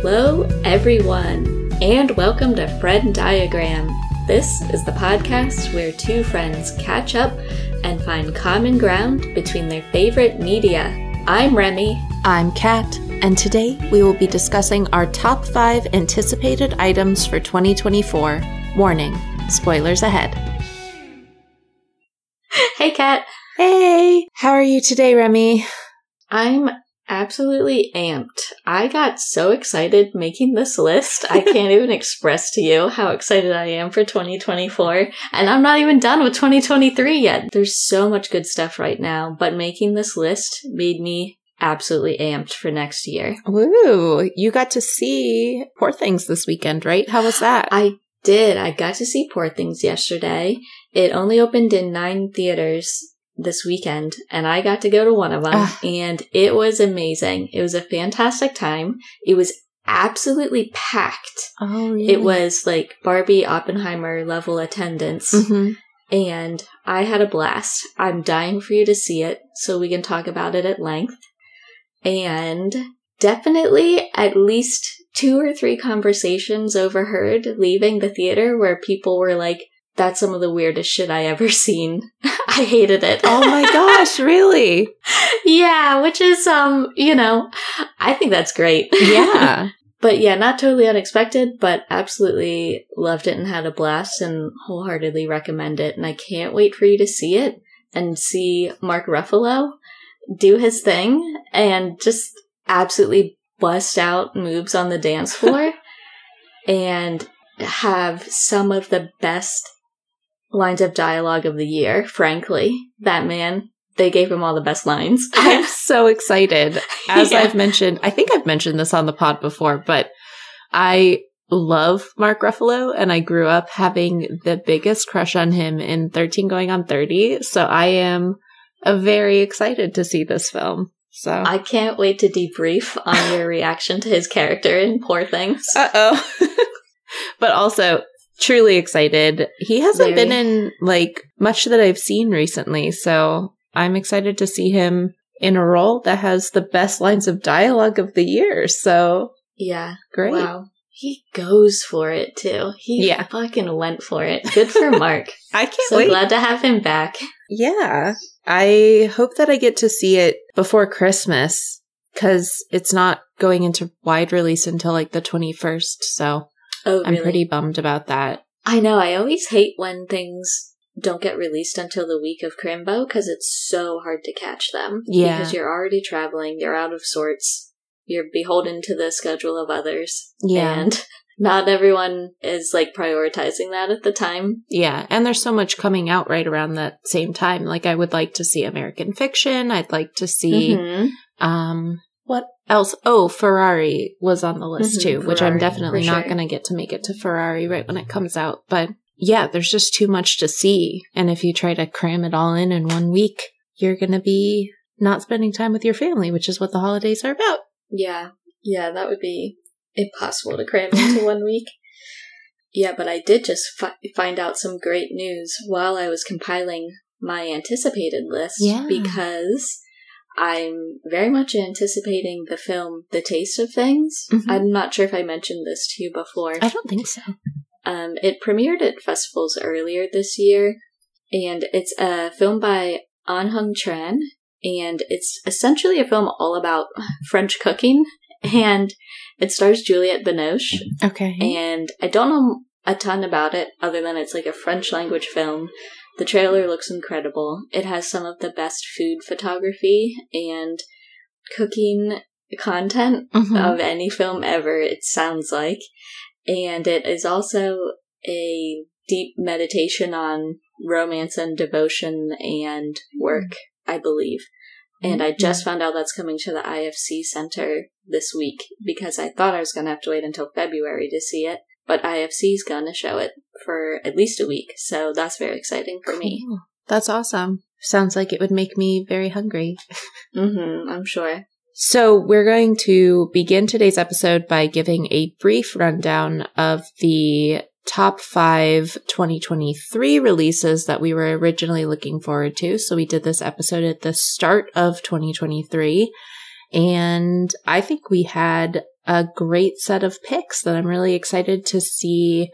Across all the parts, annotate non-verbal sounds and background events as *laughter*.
Hello, everyone, and welcome to Frenn Diagram. This is the podcast where two friends catch up and find common ground between their favorite media. I'm Remy. I'm Kat, and today we will be discussing our top five anticipated items for 2024. Warning spoilers ahead. Hey, Kat. Hey, how are you today, Remy? I'm absolutely amped. I got so excited making this list. I *laughs* can't even express to you how excited I am for 2024. And I'm not even done with 2023 yet. There's so much good stuff right now, but making this list made me absolutely amped for next year. Ooh, you got to see Poor Things this weekend, right? How was that? I did. I got to see Poor Things yesterday. It only opened in nine theaters this weekend and I got to go to one of them Ah. and it was amazing. It was a fantastic time. It was absolutely packed. oh, really? It was like Barbie Oppenheimer level attendance hmm and I had a blast. I'm dying for you to see it so we can talk about it at length. And definitely at least two or three conversations overheard leaving the theater where people were like, that's some of the weirdest shit I ever seen. *laughs* I hated it. Oh my gosh, *laughs* really? yeah, which is, um, you know, I think that's great. Yeah. *laughs* But yeah, not totally unexpected, but absolutely loved it and had a blast and wholeheartedly recommend it. And I can't wait for you to see it and see Mark Ruffalo do his thing and just absolutely bust out moves on the dance floor *laughs* and have some of the best lines of dialogue of the year, frankly. That man, they gave him all the best lines. *laughs* I'm so excited. As *laughs* Yeah. I've mentioned, I think I've mentioned this on the pod before, but I love Mark Ruffalo and I grew up having the biggest crush on him in 13 going on 30. So I am uh, very excited to see this film. So, I can't wait to debrief on your reaction to his character in Poor Things. uh oh. *laughs* but also truly excited. He hasn't Very. been in like much that I've seen recently. So I'm excited to see him in a role that has the best lines of dialogue of the year. So yeah. great. Wow. He goes for it too. He Yeah. fucking went for it. Good for Mark. *laughs* I can't so wait. glad to have him back. Yeah. I hope that I get to see it before Christmas because it's not going into wide release until like the 21st. So Oh, I'm pretty bummed about that. I know. I always hate when things don't get released until the week of Crimbo because it's so hard to catch them. Yeah. Because you're already traveling, you're out of sorts, you're beholden to the schedule of others. Yeah. And *laughs* not everyone is like prioritizing that at the time. Yeah. And there's so much coming out right around that same time. Like I would like to see American Fiction. I'd like to see, Mhm. um, else? Oh, Ferrari was on the list Mhm, too, which I'm definitely not sure. going to get to make it to Ferrari right when it comes out. But yeah, there's just too much to see. And if you try to cram it all in in one week, you're going to be not spending time with your family, which is what the holidays are about. Yeah, yeah, that would be impossible to cram into one *laughs* week. Yeah, but I did just fi- find out some great news while I was compiling my anticipated list Yeah. because I'm very much anticipating the film The Taste of Things. Mhm. I'm not sure if I mentioned this to you before. I don't think so. Um, it premiered at festivals earlier this year, and it's a film by Anh Hung Tran, and it's essentially a film all about French cooking, and it stars Juliette Binoche, Okay. and I don't know a ton about it other than it's like a French language film. The trailer looks incredible. It has some of the best food photography and cooking content Mhm. of any film ever, it sounds like. And it is also a deep meditation on romance and devotion and work, I believe. And I just found out that's coming to the IFC Center this week because I thought I was going to have to wait until February to see it. But IFC's going to show it for at least a week. So that's very exciting for me. That's awesome. Sounds like it would make me very hungry. *laughs* hmm I'm sure. So, we're going to begin today's episode by giving a brief rundown of the top five 2023 releases that we were originally looking forward to. So, we did this episode at the start of 2023. And I think we had a great set of picks that I'm really excited to see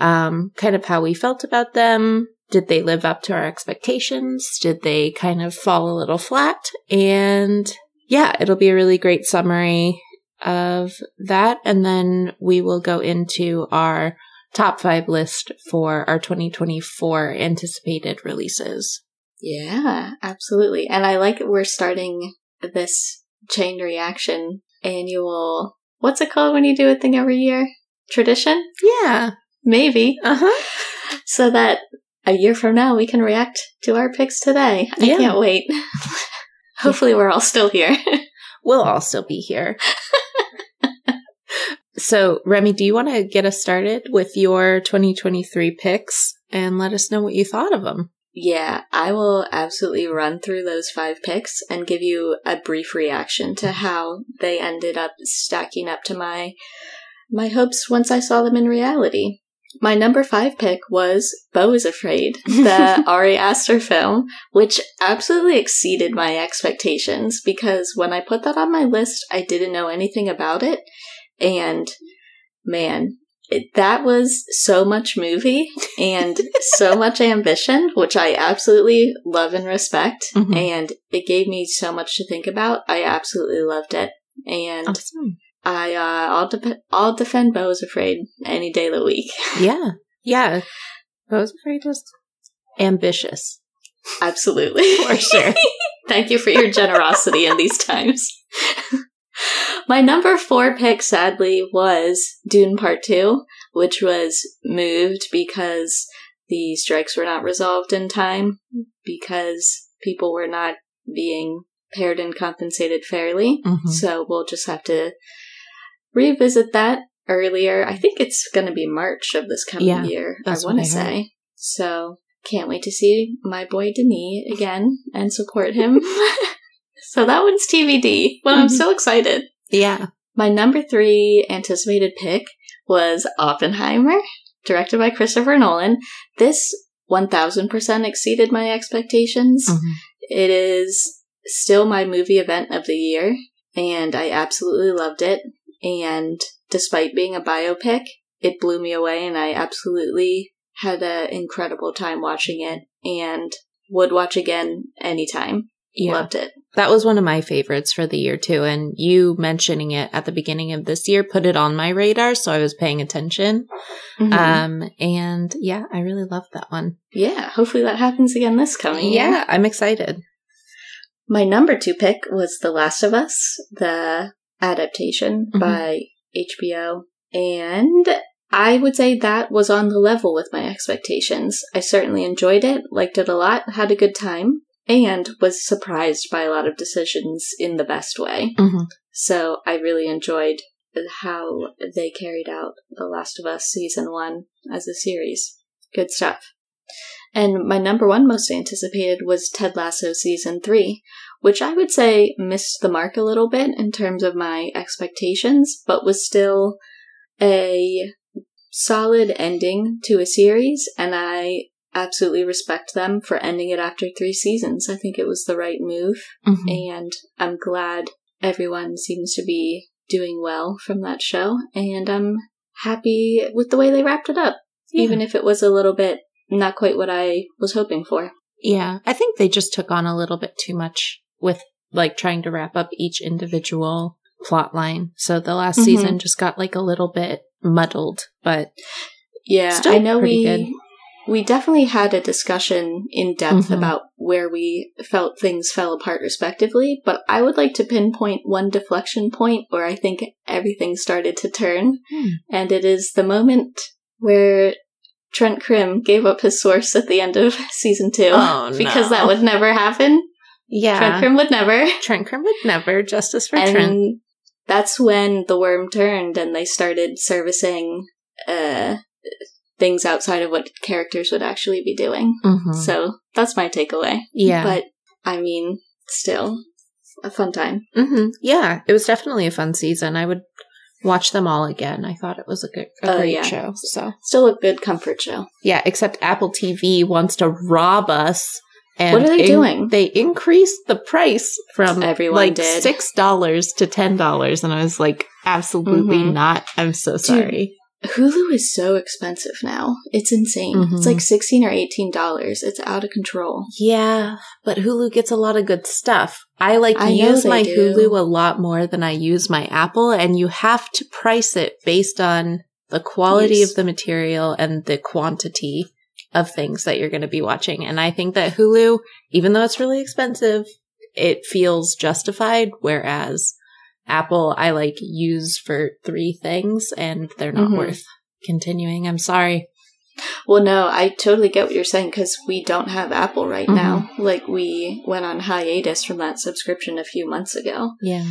um, kind of how we felt about them. Did they live up to our expectations? Did they kind of fall a little flat? And yeah, it'll be a really great summary of that. And then we will go into our top five list for our 2024 anticipated releases. Yeah, absolutely. And I like we're starting this chain reaction annual. What's it called when you do a thing every year? Tradition? Yeah. Maybe. Uh huh. *laughs* So that a year from now we can react to our picks today. I Yeah. can't wait. *laughs* Hopefully we're all still here. *laughs* We'll all still be here. so, Remy, do you want to get us started with your 2023 picks and let us know what you thought of them? Yeah, I will absolutely run through those five picks and give you a brief reaction to how they ended up stacking up to my my hopes once I saw them in reality. My number five pick was Beau is Afraid, the *laughs* Ari Aster film, which absolutely exceeded my expectations because when I put that on my list, I didn't know anything about it. And man, it, that was so much movie and so *laughs* much ambition, which I absolutely love and respect. Mhm. And it gave me so much to think about. I absolutely loved it. And Awesome. I, uh, I'll, dep- I'll defend Beau is Afraid any day of the week. *laughs* Yeah. Yeah. Rose Afraid was ambitious. Absolutely. *laughs* For sure. Thank you for your generosity in these times. My number four pick, sadly, was Dune Part 2, which was moved because the strikes were not resolved in time, because people were not being paired and compensated fairly. Mhm. So we'll just have to revisit that earlier. I think it's going to be March of this coming Yeah, year, I want to say. So can't wait to see my boy Denis again and support him. *laughs* so that one's TBD, but I'm Mhm. so excited. Yeah. My number three anticipated pick was Oppenheimer, directed by Christopher Nolan. This 1000% exceeded my expectations. Mhm. It is still my movie event of the year, and I absolutely loved it. And despite being a biopic, it blew me away, and I absolutely had an incredible time watching it and would watch again anytime. Yeah. Loved it. That was one of my favorites for the year too. And you mentioning it at the beginning of this year put it on my radar. So I was paying attention. Mhm. Um, and yeah, I really loved that one. yeah, hopefully that happens again this coming year. Yeah, I'm excited. My number two pick was The Last of Us, the adaptation Mhm. by HBO. And I would say that was on the level with my expectations. I certainly enjoyed it, liked it a lot, had a good time, and was surprised by a lot of decisions in the best way. Mhm. So I really enjoyed how they carried out The Last of Us season one as a series. Good stuff. And my number one most anticipated was Ted Lasso season three, which I would say missed the mark a little bit in terms of my expectations, but was still a solid ending to a series, and I absolutely respect them for ending it after three seasons. I think it was the right move, Mhm. and I'm glad everyone seems to be doing well from that show, and I'm happy with the way they wrapped it up, even if it was a little bit not quite what I was hoping for. Yeah, I think they just took on a little bit too much with like trying to wrap up each individual plot line. So the last Mhm. season just got like a little bit muddled, but Yeah, Still I know pretty we good. We definitely had a discussion in depth Mhm. about where we felt things fell apart respectively, but I would like to pinpoint one deflection point where I think everything started to turn, Hmm. and it is the moment where Trent Crimm gave up his source at the end of *laughs* season two Oh, *laughs* because no. that would never happen. yeah, Trent Crimm would never. Trent Crimm would never justice for Trent. and Trent. that's when the worm turned and they started servicing uh, things outside of what characters would actually be doing. Mhm. So that's my takeaway. yeah, But I mean, still a fun time. hmm yeah, it was definitely a fun season. I would watch them all again. I thought it was a good, a Oh, great yeah. show. So Still a good comfort show. yeah, except Apple TV wants to rob us And What are they doing? They increased the price from Everyone like did. six dollars to ten dollars, and I was like, absolutely Mhm. not. I'm so sorry. Hulu is so expensive now. It's insane. It's Mhm. like 16 or 18 dollars. It's out of control. Yeah, but Hulu gets a lot of good stuff. I like I use my do. Hulu a lot more than I use my Apple, and you have to price it based on the quality Yes. of the material and the quantity of things that you're going to be watching. And I think that Hulu, even though it's really expensive, it feels justified, whereas Apple, I like use for three things and they're not Mhm. worth continuing. I'm sorry. Well, no, I totally get what you're saying because we don't have Apple right Mhm. now. Like, we went on hiatus from that subscription a few months ago Yeah.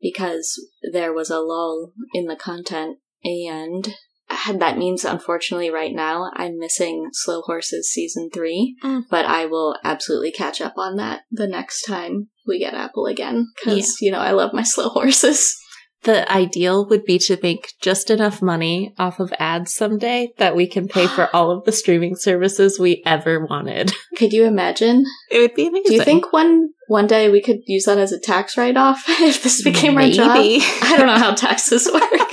because there was a lull in the content. And that means, unfortunately, right now, I'm missing Slow Horses season three, Mm. but I will absolutely catch up on that the next time we get Apple again because, you know, I love my Slow Horses. The ideal would be to make just enough money off of ads someday that we can pay for *gasps* all of the streaming services we ever wanted. *laughs* Could you imagine? It would be amazing. Do you think one one day we could use that as a tax write off *laughs* if this became our job? *laughs* I don't know how taxes work.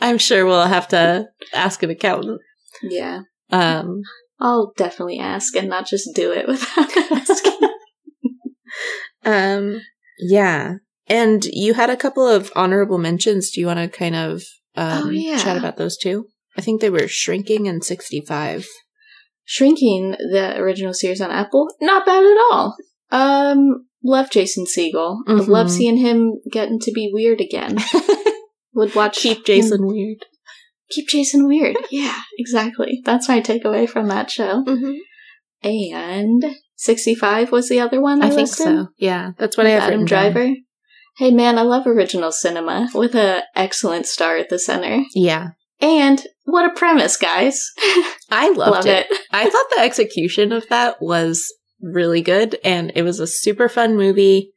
I'm sure we'll have to ask an accountant. yeah. Um, I'll definitely ask and not just do it without *laughs* asking. um, yeah. And you had a couple of honorable mentions. Do you want to kind of um, Oh, yeah. chat about those two? I think they were Shrinking and 65. Shrinking the original series on Apple, not bad at all. Um, love Jason Segel. Mhm. Love seeing him getting to be weird again. *laughs* Would watch Keep him- Jason weird. keep Jason weird. *laughs* Yeah, exactly. That's my takeaway from that show. Mm-hmm. And sixty five was the other one. I, I think so. Yeah, that's what I With have Adam written down. Driver. Hey man, I love original cinema with a excellent star at the center. Yeah. And what a premise, guys! *laughs* I loved Love it. it. I thought the execution of that was really good and it was a super fun movie.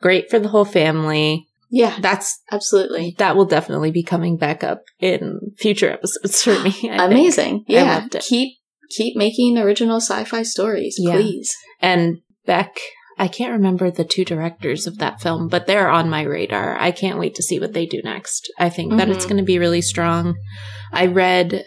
Great for the whole family. Yeah, That's absolutely. that will definitely be coming back up in future episodes for me. I think. Amazing. I Yeah. loved it. Keep keep making original sci-fi stories, Yeah. please. And Beck, I can't remember the two directors of that film, but they're on my radar. I can't wait to see what they do next. I think that it's Mhm. going to be really strong. I read,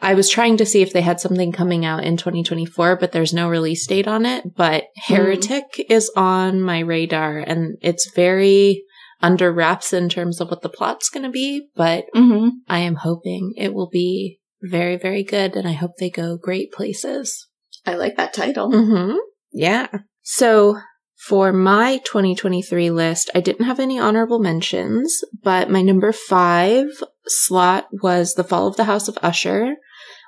I was trying to see if they had something coming out in 2024, but there's no release date on it. But Heretic is on my radar and it's very under wraps in terms of what the plot's going to be, but Mm-hmm. I am hoping it will be very, very good and I hope they go great places. I like that title. Mm-hmm. Yeah. So for my 2023 list, I didn't have any honorable mentions, but my number five slot was The Fall of the House of Usher,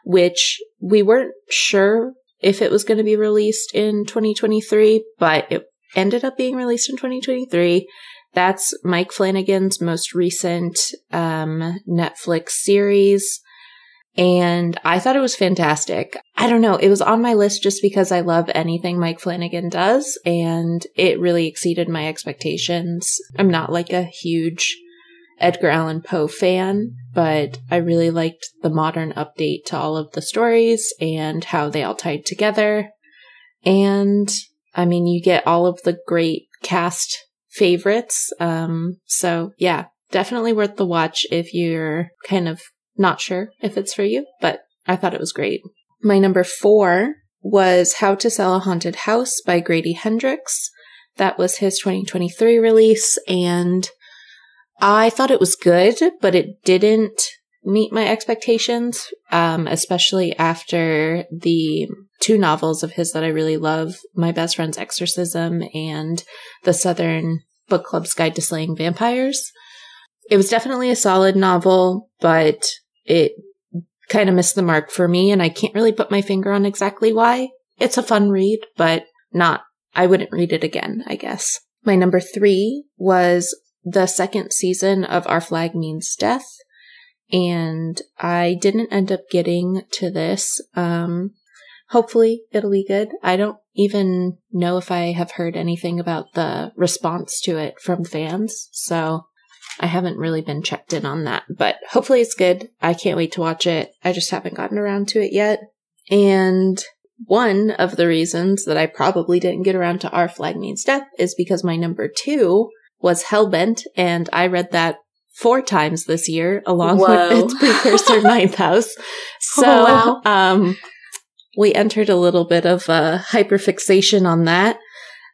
which we weren't sure if it was going to be released in 2023, but it ended up being released in 2023. That's Mike Flanagan's most recent um, Netflix series. And I thought it was fantastic. I don't know. It was on my list just because I love anything Mike Flanagan does, and it really exceeded my expectations. I'm not like a huge Edgar Allan Poe fan, but I really liked the modern update to all of the stories and how they all tied together. And I mean, you get all of the great cast favorites. Um, so yeah, definitely worth the watch if you're kind of not sure if it's for you, but I thought it was great. My number four was How to Sell a Haunted House by Grady Hendrix. That was his 2023 release, and I thought it was good, but it didn't meet my expectations, um, especially after the two novels of his that I really love My Best Friend's Exorcism and The Southern Book Club's Guide to Slaying Vampires. It was definitely a solid novel, but it kind of missed the mark for me, and I can't really put my finger on exactly why. It's a fun read, but not, I wouldn't read it again, I guess. My number three was the second season of Our Flag Means Death, and I didn't end up getting to this. Um, hopefully it'll be good. I don't even know if I have heard anything about the response to it from fans, so I haven't really been checked in on that, but hopefully it's good. I can't wait to watch it. I just haven't gotten around to it yet. And one of the reasons that I probably didn't get around to Our Flag Means Death is because my number two was Hellbent, and I read that four times this year along Whoa. with its precursor *laughs* Ninth House. So, Oh, wow. um, we entered a little bit of a hyperfixation on that.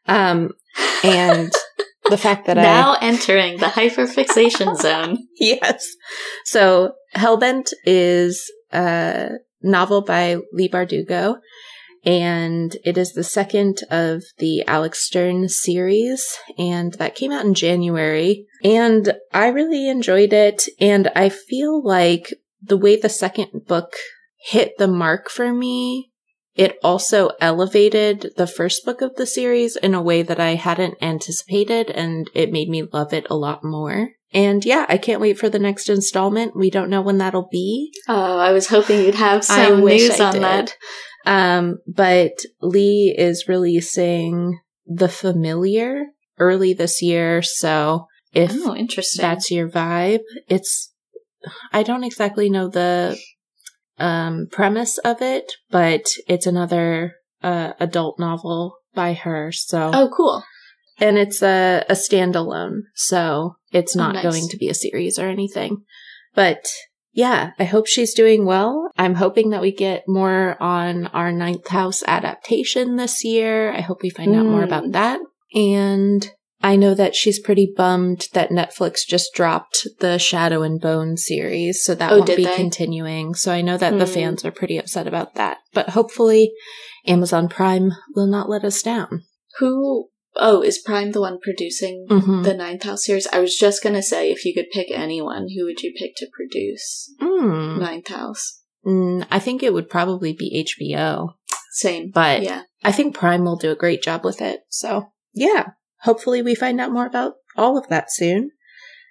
Um, and the fact that *laughs* I now entering the hyperfixation zone. *laughs* yes. So Hellbent is a novel by Leigh Bardugo, and it is the second of the Alex Stern series, and that came out in January. And I really enjoyed it, and I feel like the way the second book hit the mark for me, it also elevated the first book of the series in a way that I hadn't anticipated, and it made me love it a lot more. And yeah, I can't wait for the next installment. We don't know when that'll be. Oh, I was hoping you'd have some news I on did. that. Um, but Leigh is releasing The Familiar early this year, so if Oh, interesting. that's your vibe, it's I don't exactly know the um premise of it, but it's another uh adult novel by her, so oh, cool. and it's a, a standalone, so it's Oh, not nice. going to be a series or anything. But yeah, I hope she's doing well. I'm hoping that we get more on our ninth house adaptation this year. I hope we find out more Mm. about that. And I know that she's pretty bummed that Netflix just dropped the Shadow and Bone series, so that Oh, won't be they? continuing. So I know that the Hmm. fans are pretty upset about that. But hopefully Amazon Prime will not let us down. Who? Oh, is Prime the one producing Mhm. the Ninth House series? I was just gonna say, if you could pick anyone, who would you pick to produce Mm. Ninth House? Mm, I think it would probably be HBO, Same, but yeah. I think Prime will do a great job with it. So, yeah, hopefully we find out more about all of that soon.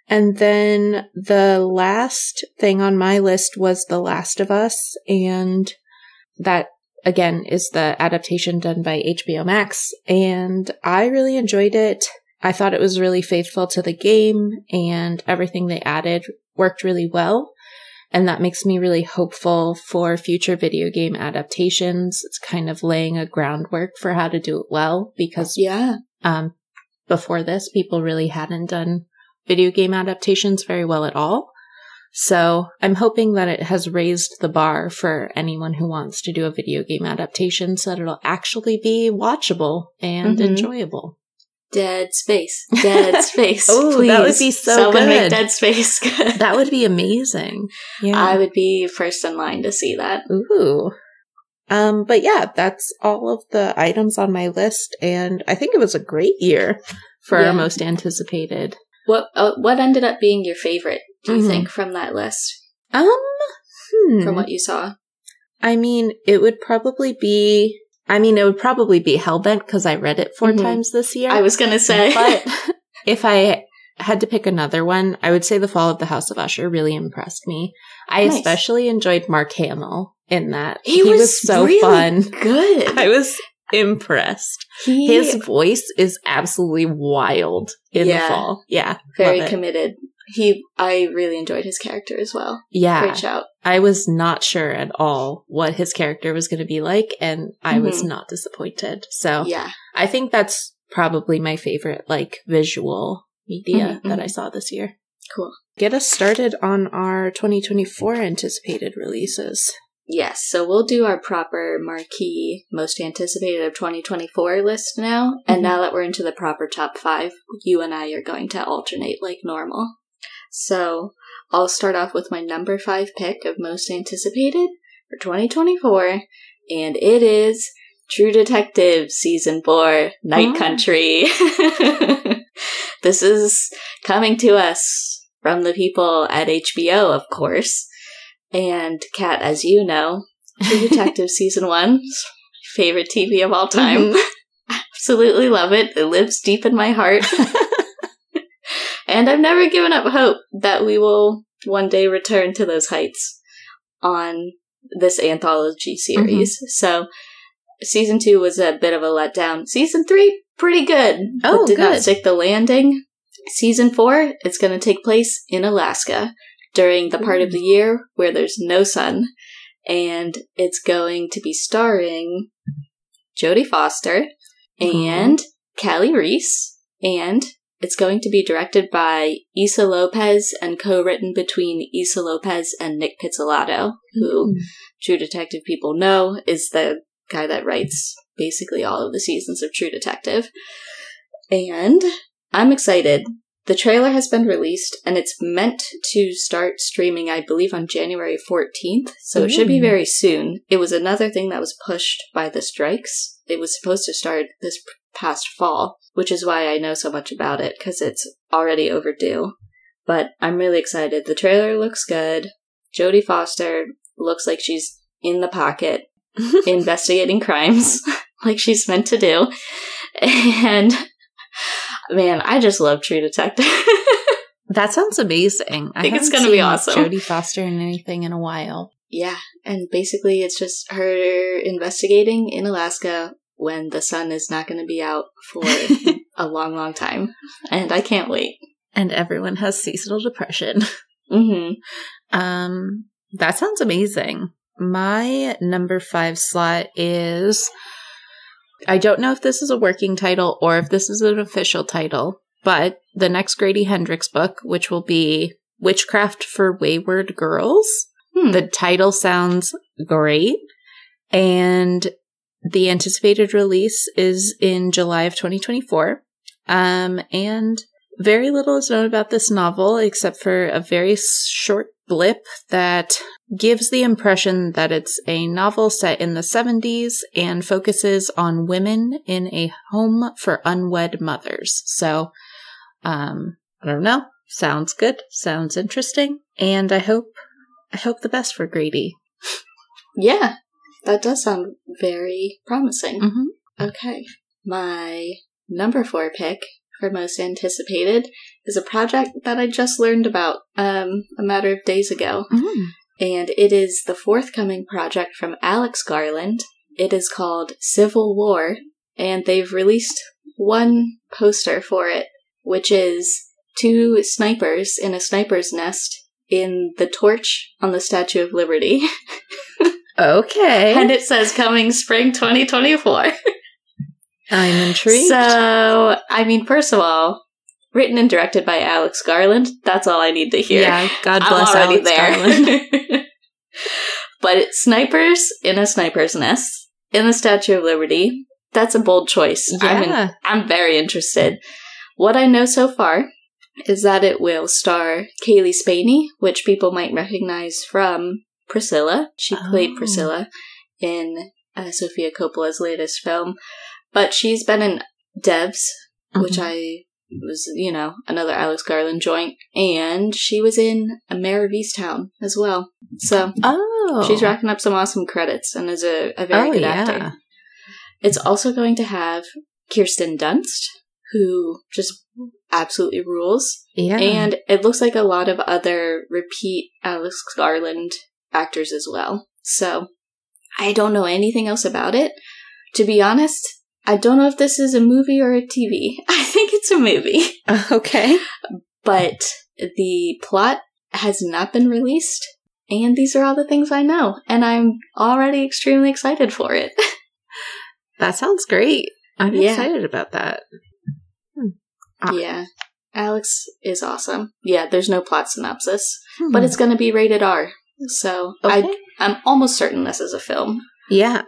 And then the last thing on my list was The Last of Us, and that again is the adaptation done by HBO Max, and I really enjoyed it. I thought it was really faithful to the game, and everything they added worked really well. And that makes me really hopeful for future video game adaptations. It's kind of laying a groundwork for how to do it well because Yeah. um, before this, people really hadn't done video game adaptations very well at all. So I'm hoping that it has raised the bar for anyone who wants to do a video game adaptation so that it'll actually be watchable and Mhm. enjoyable. Dead Space. Dead *laughs* Space. Oh, Please. that would be so Someone good. make Dead Space *laughs* good. That would be amazing. Yeah. I would be first in line to see that. Ooh. Um, but yeah, that's all of the items on my list, and I think it was a great year for Yeah. our most anticipated. What uh, What ended up being your favorite? Do you Mhm. think from that list? Um, hmm. From what you saw? I mean, it would probably be. I mean, it would probably be Hellbent because I read it 4 Mhm. times this year. I was gonna say, but *laughs* *laughs* if I had to pick another one, I would say The Fall of the House of Usher really impressed me. I Nice. especially enjoyed Mark Hamill in that. he, was, so really fun. Good. *laughs* I was impressed. he His voice is absolutely wild in Yeah. the fall. Yeah. very committed. He, I really enjoyed his character as well. Yeah. Great shout. I was not sure at all what his character was going to be like, and I was Mhm. not disappointed. So Yeah. I think that's probably my favorite, like, visual media Mhm, that. I saw this year. Cool. Get us started on our 2024 anticipated releases. Yes, so we'll do our proper marquee most anticipated of 2024 list now. And Mhm. now that we're into the proper top five, you and I are going to alternate like normal. So I'll start off with my number five pick of most anticipated for 2024, and it is True Detective Season 4 Night Oh. Country. *laughs* this is coming to us from the people at HBO, of course. And Kat, as you know, True *laughs* Detective season one, favorite TV of all time. Mm-hmm. *laughs* Absolutely love it. It lives deep in my heart. And I've never given up hope that we will one day return to those heights on this anthology series. Mm-hmm. So season two was a bit of a letdown. Season three, pretty good. Oh, did not good. stick the landing. Season four, it's going to take place in Alaska during the part of the mm. year where there's no sun. and it's going to be starring Jodie Foster mm-hmm. and Kali Reis, and it's going to be directed by Issa Lopez and co-written between Issa Lopez and Nic Pizzolatto, who Mm. True Detective people know is the guy that writes basically all of the seasons of True Detective. And I'm excited. The trailer has been released and it's meant to start streaming, I believe, on January 14th. So it should be very soon. It was another thing that was pushed by the strikes. It was supposed to start this past fall, which is why I know so much about it because it's already overdue. But I'm really excited. The trailer looks good. Jodie Foster looks like she's in the pocket *laughs* investigating crimes *laughs* like she's meant to do. And man, I just love True Detective. *laughs* That sounds amazing. I think it's gonna be awesome. Jodie Foster in anything in a while. yeah, and basically it's just her investigating in Alaska when the sun is not going to be out for *laughs* a long, long time. And I can't wait. And everyone has seasonal depression. *laughs* hmm Um, that sounds amazing. My number five slot is I don't know if this is a working title or if this is an official title, but the next Grady Hendrix book, which will be Witchcraft for Wayward Girls. Hmm. The title sounds great. And the anticipated release is in July of 2024. Um, and very little is known about this novel except for a very short blip that gives the impression that it's a novel set in the 70s and focuses on women in a home for unwed mothers. So, um, I don't know. Sounds good. Sounds interesting. And I hope, I hope the best for Grady. *laughs* Yeah, that does sound very promising. Mm-hmm. Okay. My number four pick for most anticipated is a project that I just learned about um, a matter of days ago. Mm-hmm. And it is the forthcoming project from Alex Garland. It is called Civil War, and they've released one poster for it, which is two snipers in a sniper's nest in the torch on the Statue of Liberty. *laughs* Okay. and it says coming spring 2024. *laughs* I'm intrigued. So, I mean, first of all, written and directed by Alex Garland. That's all I need to hear. yeah, God I'm bless already Alex Garland. there. *laughs* but it's snipers in a sniper's nest in the Statue of Liberty. That's a bold choice. I'm, in- Yeah. I'm very interested. What I know so far is that it will star Cailee Spaeny, which people might recognize from Priscilla. She played Oh. Priscilla in uh, Sofia Coppola's latest film, but she's been in Devs, which Mhm. I was, you know, another Alex Garland joint, and she was in A Mare of Easttown as well. So Oh. she's racking up some awesome credits and is a, a very Oh, good yeah. actor. It's also going to have Kirsten Dunst, who just absolutely rules, Yeah. and it looks like a lot of other repeat Alex Garland actors as well. So I don't know anything else about it. To be honest, I don't know if this is a movie or a TV. *laughs* I think it's a movie. *laughs* okay. But the plot has not been released, and these are all the things I know, and I'm already extremely excited for it. *laughs* That sounds great. I'm Yeah. excited about that. Ah. yeah. Alex is awesome. Yeah, there's no plot synopsis, Hmm. but it's going to be rated R. So okay. I, I'm almost certain this is a film. yeah.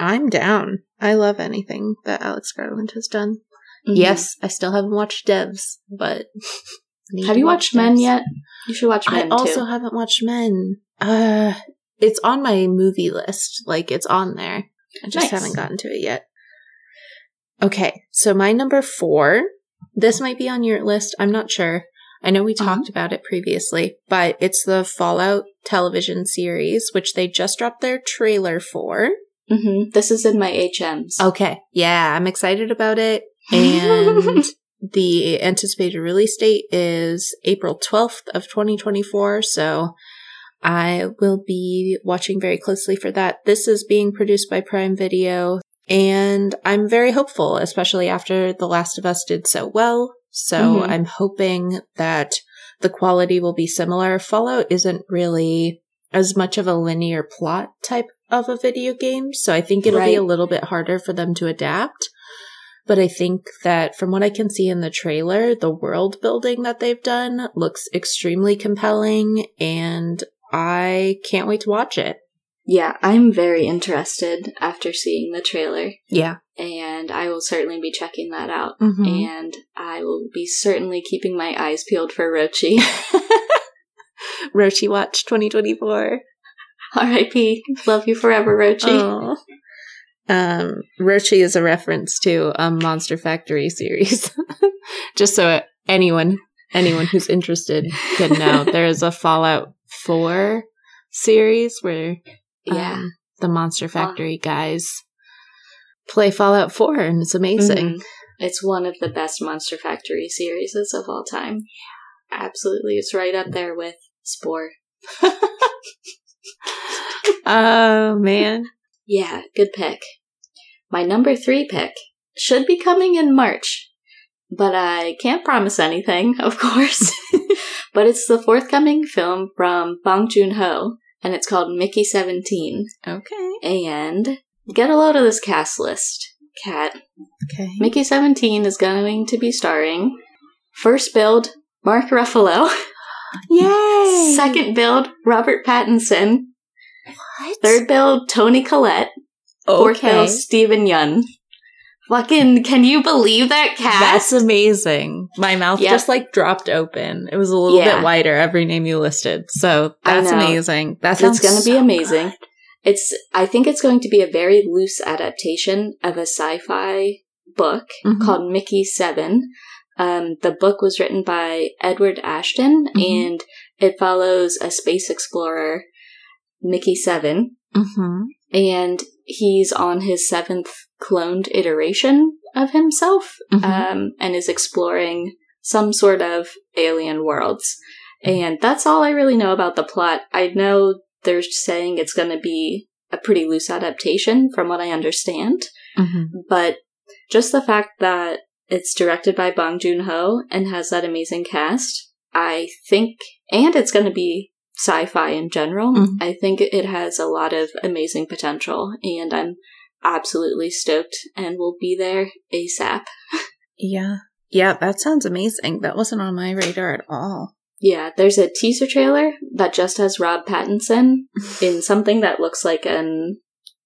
I'm down. I love anything that Alex Garland has done. Mhm. Yes, I still haven't watched Devs, but *laughs* Have you watch watched Men yet? You should watch Men. I also too. haven't watched Men. Uh, it's on my movie list. Like it's on there. I just Nice. haven't gotten to it yet. Okay, so my number four. This might be on your list. I'm not sure. I know we Uh-huh. talked about it previously, but it's the Fallout television series, which they just dropped their trailer for. hmm This is in my HMs. Okay, yeah, I'm excited about it. *laughs* And the anticipated release date is April 12th of 2024. So I will be watching very closely for that. This is being produced by Prime Video and I'm very hopeful, especially after The Last of Us did so well. So Mhm. I'm hoping that the quality will be similar. Fallout isn't really as much of a linear plot type of a video game. So I think it'll be a little bit harder for them to adapt. But I think that from what I can see in the trailer, the world building that they've done looks extremely compelling and I can't wait to watch it. Yeah, I'm very interested after seeing the trailer, Yeah. and I will certainly be checking that out. Mhm. And I will be certainly keeping my eyes peeled for Rochi. *laughs* *laughs* Roshi Watch 2024. R.I.P. Love you forever, Rochi. *laughs* Aw. Um, Roshi is a reference to a Monster Factory series. Just so anyone anyone who's interested can know, there is a Fallout 4 series where yeah. um, the Monster Factory guys play Fallout 4, and it's amazing. Mhm. It's one of the best Monster Factory series of all time. Absolutely. It's right up there with Spore. *laughs* Oh man, Yeah, good pick. My number three pick should be coming in March, but I can't promise anything, *laughs* of course. *laughs* but it's the forthcoming film from Bong Joon Ho, and it's called Mickey 17. okay, And get a load of this cast list, Kat. okay. Mickey 17 is going to be starring first build, Mark Ruffalo. *gasps* Yay! Second build, Robert Pattinson. What? Third build, Toni Collette. Okay. Fourth bill, Steven Yeun. Fucking, can you believe that cast? That's amazing. My mouth Yep. just like dropped open. It was a little Yeah. bit wider every name you listed. So that's amazing. That sounds it's going to be amazing. good. It's, I think it's going to be a very loose adaptation of a sci-fi book Mhm. called Mickey Seven. Um, the book was written by Edward Ashton, Mhm. and it follows a space explorer, Mickey Seven, Mhm. and he's on his seventh cloned iteration of himself, Mhm. um, and is exploring some sort of alien worlds. And that's all I really know about the plot. I know they're saying it's going to be a pretty loose adaptation from what I understand, Mhm. but just the fact that it's directed by Bong Joon Ho and has that amazing cast, I think, and it's going to be sci-fi in general. Mhm. I think it has a lot of amazing potential, and I'm absolutely stoked and will be there ASAP. Yeah. Yeah, that sounds amazing. That wasn't on my radar at all. Yeah, there's a teaser trailer that just has Rob Pattinson in something that looks like an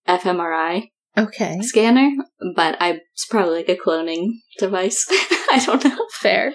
fMRI Okay. scanner, but I it's probably like a cloning device. *laughs* I don't know. Fair.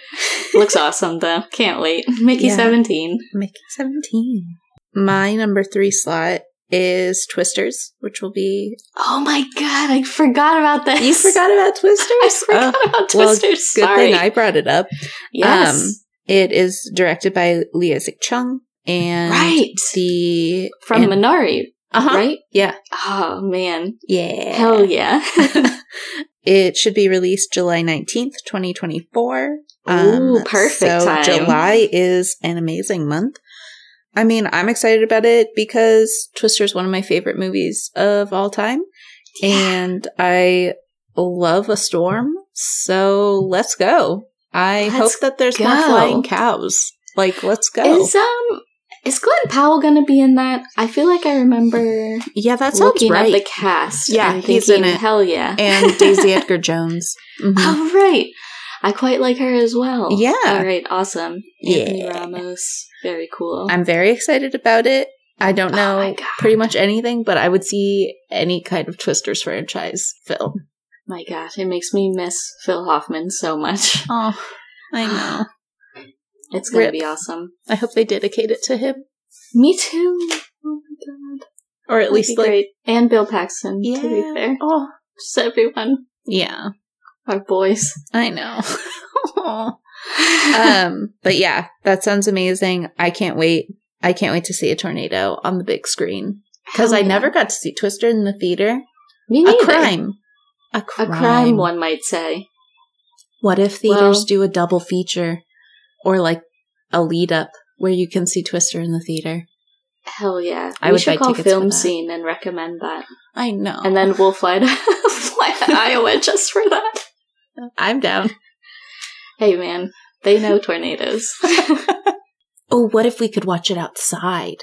Looks awesome though. Can't wait. Mickey Yeah. 17. Mickey 17. My number three slot is Twisters, which will be. Oh my god, I forgot about this. You forgot about Twisters? *laughs* I forgot Oh, about well, Twisters. Good Sorry. thing I brought it up. yes. Um, It is directed by Lee Isaac Chung and Right. the From and- Minari, uh-huh. right? Yeah. Oh man. Yeah. Hell yeah. *laughs* *laughs* it should be released July 19th, 2024. Ooh, perfect So time. July is an amazing month. I mean, I'm excited about it because Twister is one of my favorite movies of all time. And I love a storm. So let's go. I Let's hope that there's more flying cows. Like, let's go. Is um is Glen Powell gonna be in that? I feel like I remember yeah, that sounds looking right. at the cast. Yeah, he's in it. Hell yeah. and Daisy *laughs* Edgar Jones. Mhm. Oh right. I quite like her as well. Yeah. All right, awesome. Anthony Yeah. Ramos. Very cool. I'm very excited about it. I don't Oh know God. pretty much anything, but I would see any kind of Twisters franchise film. My god, it makes me miss Phil Hoffman so much. *laughs* Oh, I *sighs* know. It's gonna Rip. be awesome. I hope they dedicate it to him, Me too. Oh my god. or at That'd least like great. And Bill Paxton, yeah. to be fair. Oh, Just everyone. yeah, Our boys. I know. um, but yeah, that sounds amazing. I can't wait. I can't wait to see a tornado on the big screen because I yeah. never got to see Twister in the theater. Me A crime. A A crime. crime, one might say. What if theaters Well- do a double feature or like a lead up where you can see Twister in the theater? Hell yeah. I we would should call Film. Scene and recommend that. I know. And then we'll fly to *laughs* fly to *laughs* Iowa just for that. I'm down. Hey man, they know tornadoes. *laughs* Oh, what if we could watch it outside?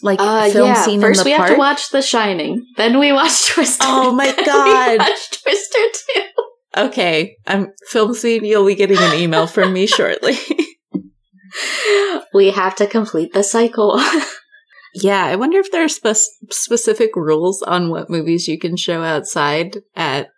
Like Uh, film yeah. scene First, in we the have to watch The Shining. Then we watch *laughs* Twister. Oh my *laughs* God. We watch Twister too. okay, I'm film scene. You'll be getting an email from me shortly. We have to complete the cycle. yeah, I wonder if there are spe- specific rules on what movies you can show outside at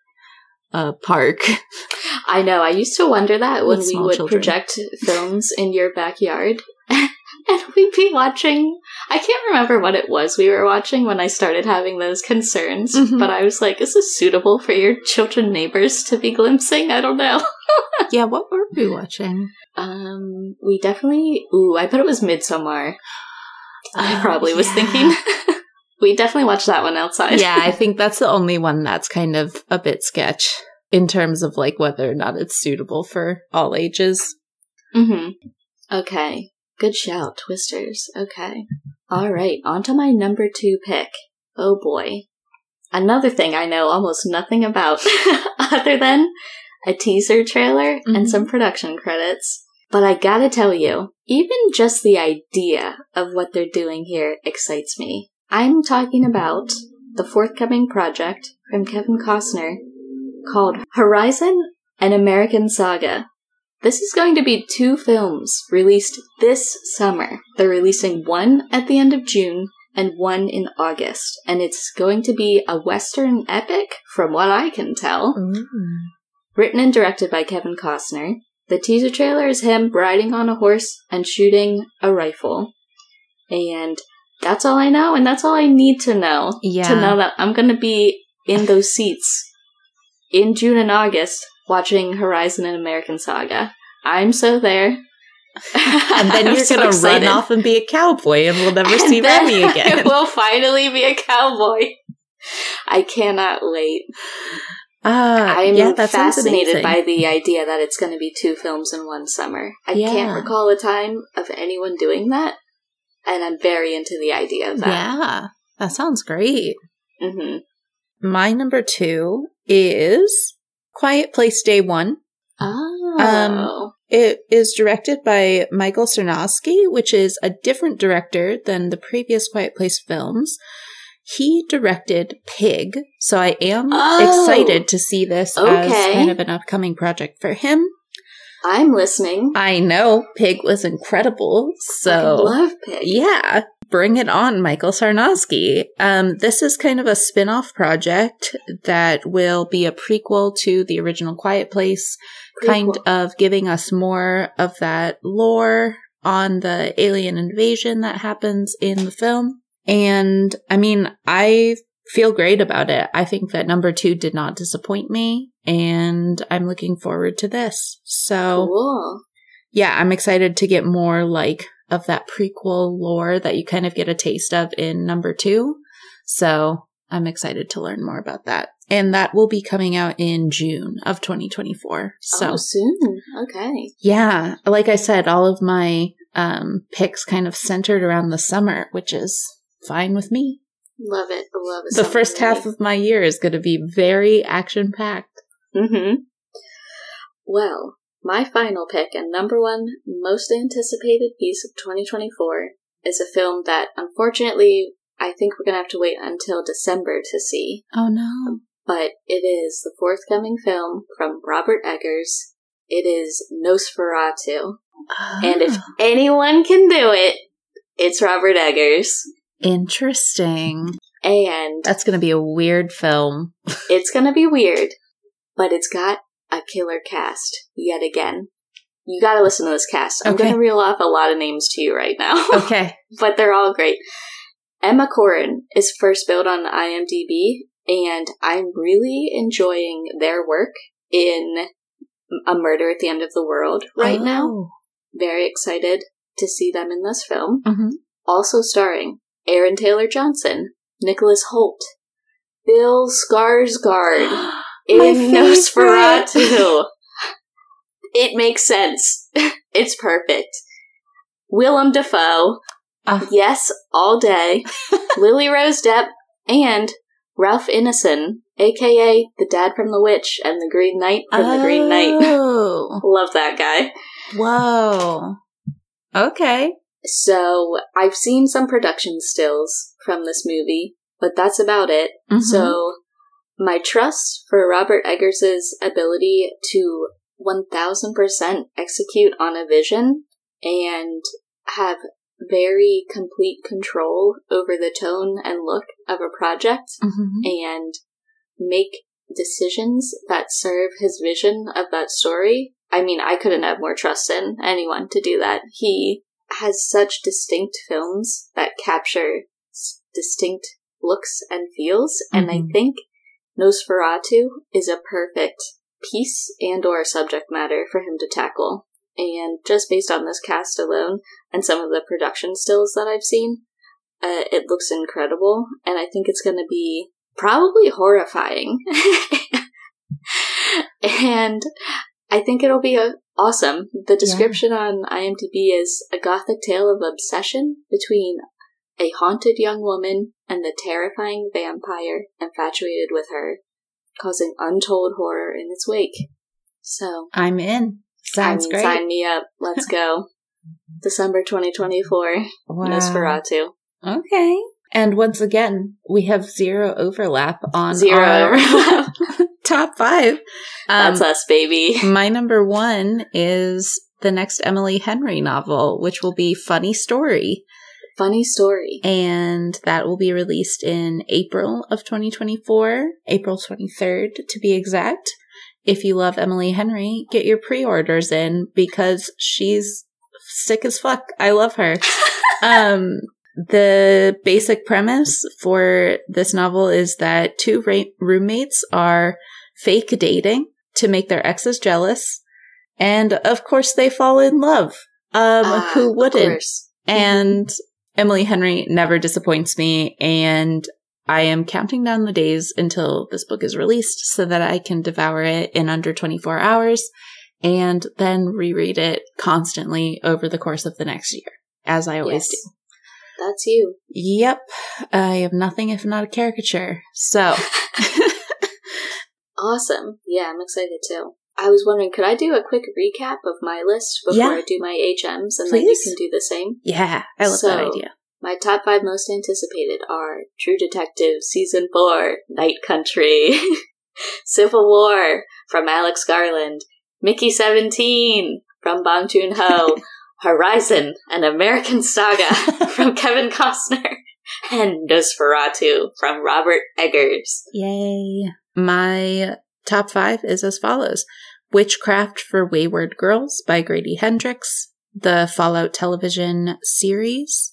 a park. *laughs* I know. I used to wonder that when we would children. project films in your backyard. *laughs* and we'd be watching. I can't remember what it was we were watching when I started having those concerns, Mhm. but I was like, is this suitable for your children neighbors to be glimpsing? I don't know. *laughs* yeah, what were we watching? Um, we definitely. Ooh, I bet it was Midsommar. I Oh, probably was yeah. thinking. We definitely watched that one outside. yeah, I *laughs* think that's the only one that's kind of a bit sketch in terms of like whether or not it's suitable for all ages. Mm-hmm. Okay. Good shout, Twisters. Okay. All right. On to my number two pick. Oh boy. Another thing I know almost nothing about *laughs* other than a teaser trailer Mhm. and some production credits. But I gotta tell you, even just the idea of what they're doing here excites me. I'm talking about the forthcoming project from Kevin Costner called Horizon An American Saga. This is going to be two films released this summer. They're releasing one at the end of June and one in August. And it's going to be a Western epic, from what I can tell. Mm. Written and directed by Kevin Costner. The teaser trailer is him riding on a horse and shooting a rifle. And that's all I know, and that's all I need to know Yeah. to know that I'm going to be in those seats in June and August watching Horizon and American Saga. I'm so there. and then *laughs* you're so gonna excited. run off and be a cowboy, and we'll never *laughs* And see Remy I again. *laughs* will finally be a cowboy. I cannot wait. Ah, I'm yeah, fascinated by the idea that it's going to be two films in one summer. I Yeah. can't recall a time of anyone doing that, and I'm very into the idea of that. Yeah, that sounds great. hmm My number two is Quiet Place Day One. Oh. It is directed by Michael Sarnoski, which is a different director than the previous Quiet Place films. He directed Pig, so I am Oh. excited to see this as kind of an upcoming project for him. I'm listening. I know Pig was incredible, I so love Pig. yeah, bring it on, Michael Sarnoski. Um, this is kind of a spin off project that will be a prequel to the original Quiet Place, kind of giving us more of that lore on the alien invasion that happens in the film. And I mean, I feel great about it. I think that number two did not disappoint me, and I'm looking forward to this. So, Cool. yeah, I'm excited to get more like of that prequel lore that you kind of get a taste of in number two. So I'm excited to learn more about that. And that will be coming out in June of 2024. So oh, soon. Okay. yeah, like I said, all of my um, picks kind of centered around the summer, which is fine with me. Love it. Love it. The first half of my year is going to be very action packed. Mm-hmm. Well, my final pick and number one most anticipated piece of 2024 is a film that unfortunately I think we're gonna have to wait until December to see. Oh no. But it is the forthcoming film from Robert Eggers. It is Nosferatu. And if Ah, anyone can do it, it's Robert Eggers. Interesting. And That's going to be a weird film. *laughs* it's gonna be weird, but it's got a killer cast yet again. You gotta listen to this cast. I'm Okay. gonna reel off a lot of names to you right now, *laughs* Okay. but they're all great. Emma Corrin is first billed on IMDb, and I'm really enjoying their work in A Murder at the End of the World right now. Oh. Very excited to see them in this film. Mhm. Also starring Aaron Taylor Johnson, Nicholas Hoult, Bill Skarsgård *gasps* in. Nosferatu. *laughs* it makes sense. *laughs* it's perfect. Willem Dafoe, Ah. yes, all day. *laughs* Lily Rose Depp and Ralph Ineson, aka the dad from The Witch and the Green Knight from The Green Knight. Oh. Love that guy. Whoa. Okay. So I've seen some production stills from this movie, but that's about it. Mhm. So my trust for Robert Eggers' ability to 1000% execute on a vision and have very complete control over the tone and look of a project Mhm. and make decisions that serve his vision of that story. I mean, I couldn't have more trust in anyone to do that. He has such distinct films that capture s- distinct looks and feels, and I Mhm. think Nosferatu is a perfect piece and or subject matter for him to tackle. And just based on this cast alone and some of the production stills that I've seen, uh, it looks incredible, and I think it's going to be probably horrifying. *laughs* and I think it'll be uh awesome. The description on IMDb is a gothic tale of obsession between a haunted young woman and the terrifying vampire infatuated with her, causing untold horror in its wake. So, I'm in. Sounds I mean, great. sign me up. Let's go. *laughs* December 2024, Wow. Nosferatu. Okay. And once again, we have zero overlap on Zero our overlap. *laughs* top five. Um, That's us, baby. *laughs* my number one is the next Emily Henry novel, which will be Funny Story. Funny story. And that will be released in April of 2024, April 23rd to be exact. If you love Emily Henry, get your pre orders in because she's sick as fuck. I love her. *laughs* um, the basic premise for this novel is that two ra- roommates are fake dating to make their exes jealous. And of course, they fall in love. Um, Ah, who wouldn't? And Emily Henry never disappoints me. And I am counting down the days until this book is released so that I can devour it in under 24 hours and then reread it constantly over the course of the next year, as I always Yes. do. That's you. Yep. I am nothing if not a caricature. So, *laughs* Awesome. Yeah, I'm excited too. I was wondering, could I do a quick recap of my list before Yeah. I do my HMs and then you can do the same? yeah, I love that idea. My top five most anticipated are True Detective Season 4, Night Country, *laughs* Civil War from Alex Garland, Mickey 17 from Bong Joon Ho, *laughs* Horizon, an American Saga *laughs* from Kevin Costner, *laughs* and Nosferatu from Robert Eggers. Yay. My top five is as follows Witchcraft for Wayward Girls by Grady Hendrix, the Fallout television series.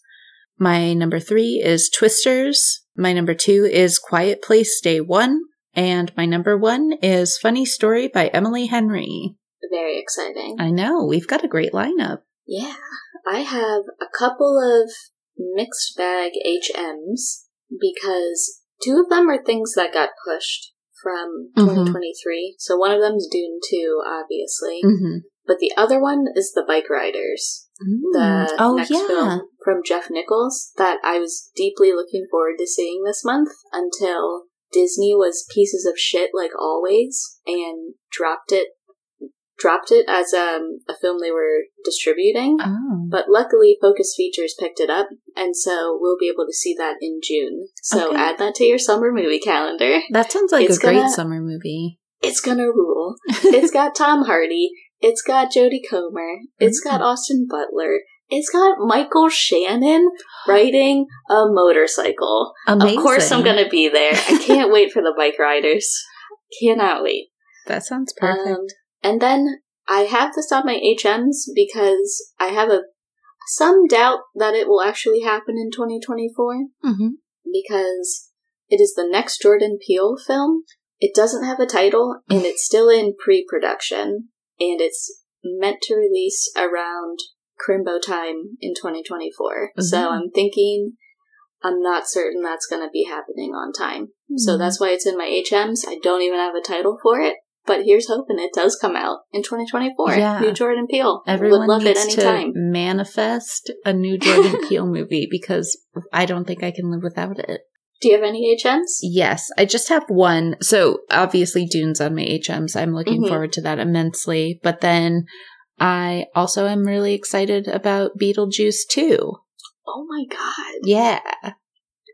My number three is Twisters. My number two is Quiet Place Day One. And my number one is Funny Story by Emily Henry. Very exciting. I know, we've got a great lineup. Yeah, I have a couple of mixed bag HMs because two of them are things that got pushed from Mhm. 2023. So one of them's Dune 2, obviously, Mm-hmm. but the other one is The Bike Riders, the oh, next yeah. film from Jeff Nichols that I was deeply looking forward to seeing this month until Disney was pieces of shit like always and dropped it dropped it as um, a film they were distributing. Oh. But luckily, Focus Features picked it up, and so we'll be able to see that in June. So Okay. add that to your summer movie calendar. That sounds like It's a great gonna- summer movie. It's gonna rule. *laughs* It's got Tom Hardy. It's got Jodie Comer. It's got Austin Butler. It's got Michael Shannon *gasps* riding a motorcycle. Amazing. Of course, I'm gonna be there. I can't *laughs* wait for the bike riders. Cannot wait. That sounds perfect. Um, and then I have this on my HMs because I have a some doubt that it will actually happen in 2024 mm-hmm. because it is the next Jordan Peele film. It doesn't have a title and it's still in pre-production and it's meant to release around Crimbo time in 2024. So Mhm. I'm thinking I'm not certain that's going to be happening on time. So Mhm. that's why it's in my HMs. I don't even have a title for it, but here's hoping it does come out in 2024. Yeah. New Jordan Peele. Everyone Would love it anytime. manifest a new *laughs* Jordan Peele movie because I don't think I can live without it. Do you have any HMs? Yes, I just have one. So obviously, Dune's on my HMs. I'm looking Mhm. forward to that immensely. But then I also am really excited about Beetlejuice 2. Oh my god. Yeah.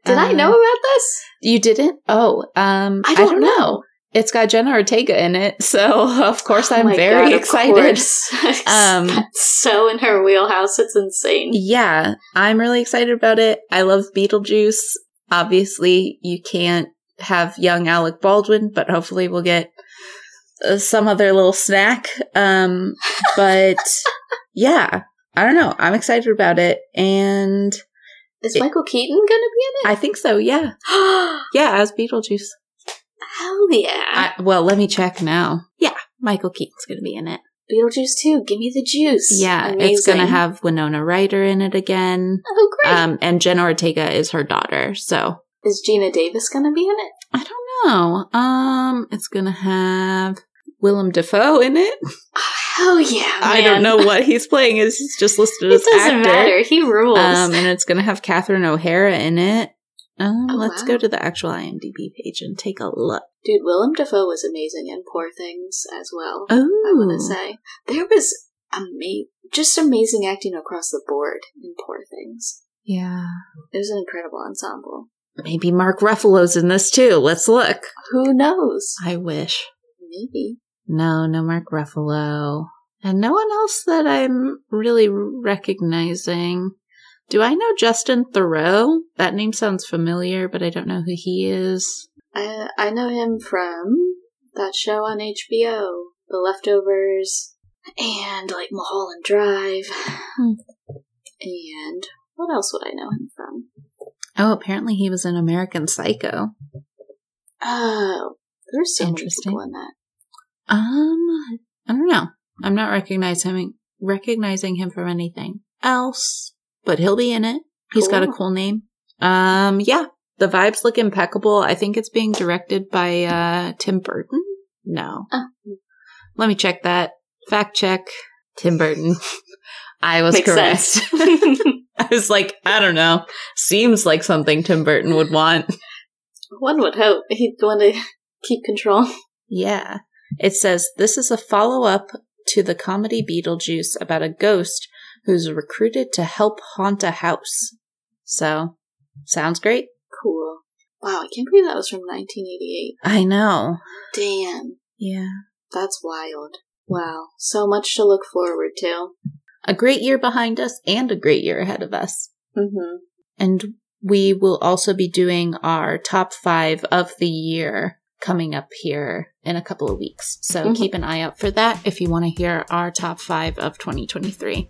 Did I Uh, know about this? You didn't? Oh, um, I don't know. It's got Jenna Ortega in it, so *laughs* of course Oh I'm my very God, excited. *laughs* Um, so in her wheelhouse. It's insane. Yeah, I'm really excited about it. I love Beetlejuice. Obviously, you can't have young Alec Baldwin, but hopefully we'll get uh, some other little snack. Um, *laughs* but yeah, I don't know. I'm excited about it, and Is It- Michael Keaton gonna be in it? I think so. Yeah, *gasps* yeah, as Beetlejuice. Hell yeah! I, well, let me check now. Yeah, Michael Keaton's going to be in it. Beetlejuice too. Give me the juice. Yeah, it's going to have Winona Ryder in it again. Oh great! Um, and Jenna Ortega is her daughter. So Is Geena Davis gonna be in it? I don't know. Um, it's gonna have Willem Dafoe in it. *laughs* Oh, hell yeah! I don't know what he's playing. Is he's just listed *laughs* It as doesn't actor. matter. He rules. Um, and it's gonna have Catherine O'Hara in it. Um, Oh, let's wow. go to the actual IMDb page and take a look. Dude, Willem Dafoe was amazing in Poor Things as well. Oh, I want to say there was just amazing acting across the board in Poor Things. yeah. It was an incredible ensemble. Maybe Mark Ruffalo's in this too. Let's look. Who knows? I wish. Maybe. No, no Mark Ruffalo. And no one else that I'm really recognizing. Do I know Justin Theroux? That name sounds familiar, but I don't know who he is. I I know him from that show on HBO, The Leftovers, and like Mulholland Drive. Hmm. And what else would I know him from? Oh, apparently he was in American Psycho. Oh, there's so many Interesting. people in that. Um, I don't know. I'm not recognizing him, recognizing him from anything else, but he'll be in it. He's got a Cool. cool name. Um, yeah, the vibes look impeccable. I think it's being directed by uh Tim Burton. No, Oh. let me check that. Fact check. Tim Burton. *laughs* I was Makes correct. *laughs* *laughs* I was like, I don't know. Seems like something Tim Burton would want. One would hope he'd want to keep control. Yeah. It says this is a follow up to the comedy Beetlejuice about a ghost who's recruited to help haunt a house. So, sounds great. Cool. Wow, I can't believe that was from 1988. I know. Damn, Yeah. that's wild. Wow, so much to look forward to. A great year behind us and a great year ahead of us. Mm-hmm. And we will also be doing our top five of the year coming up here in a couple of weeks. So Mhm. keep an eye out for that if you want to hear our top five of 2023.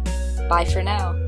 Bye for now.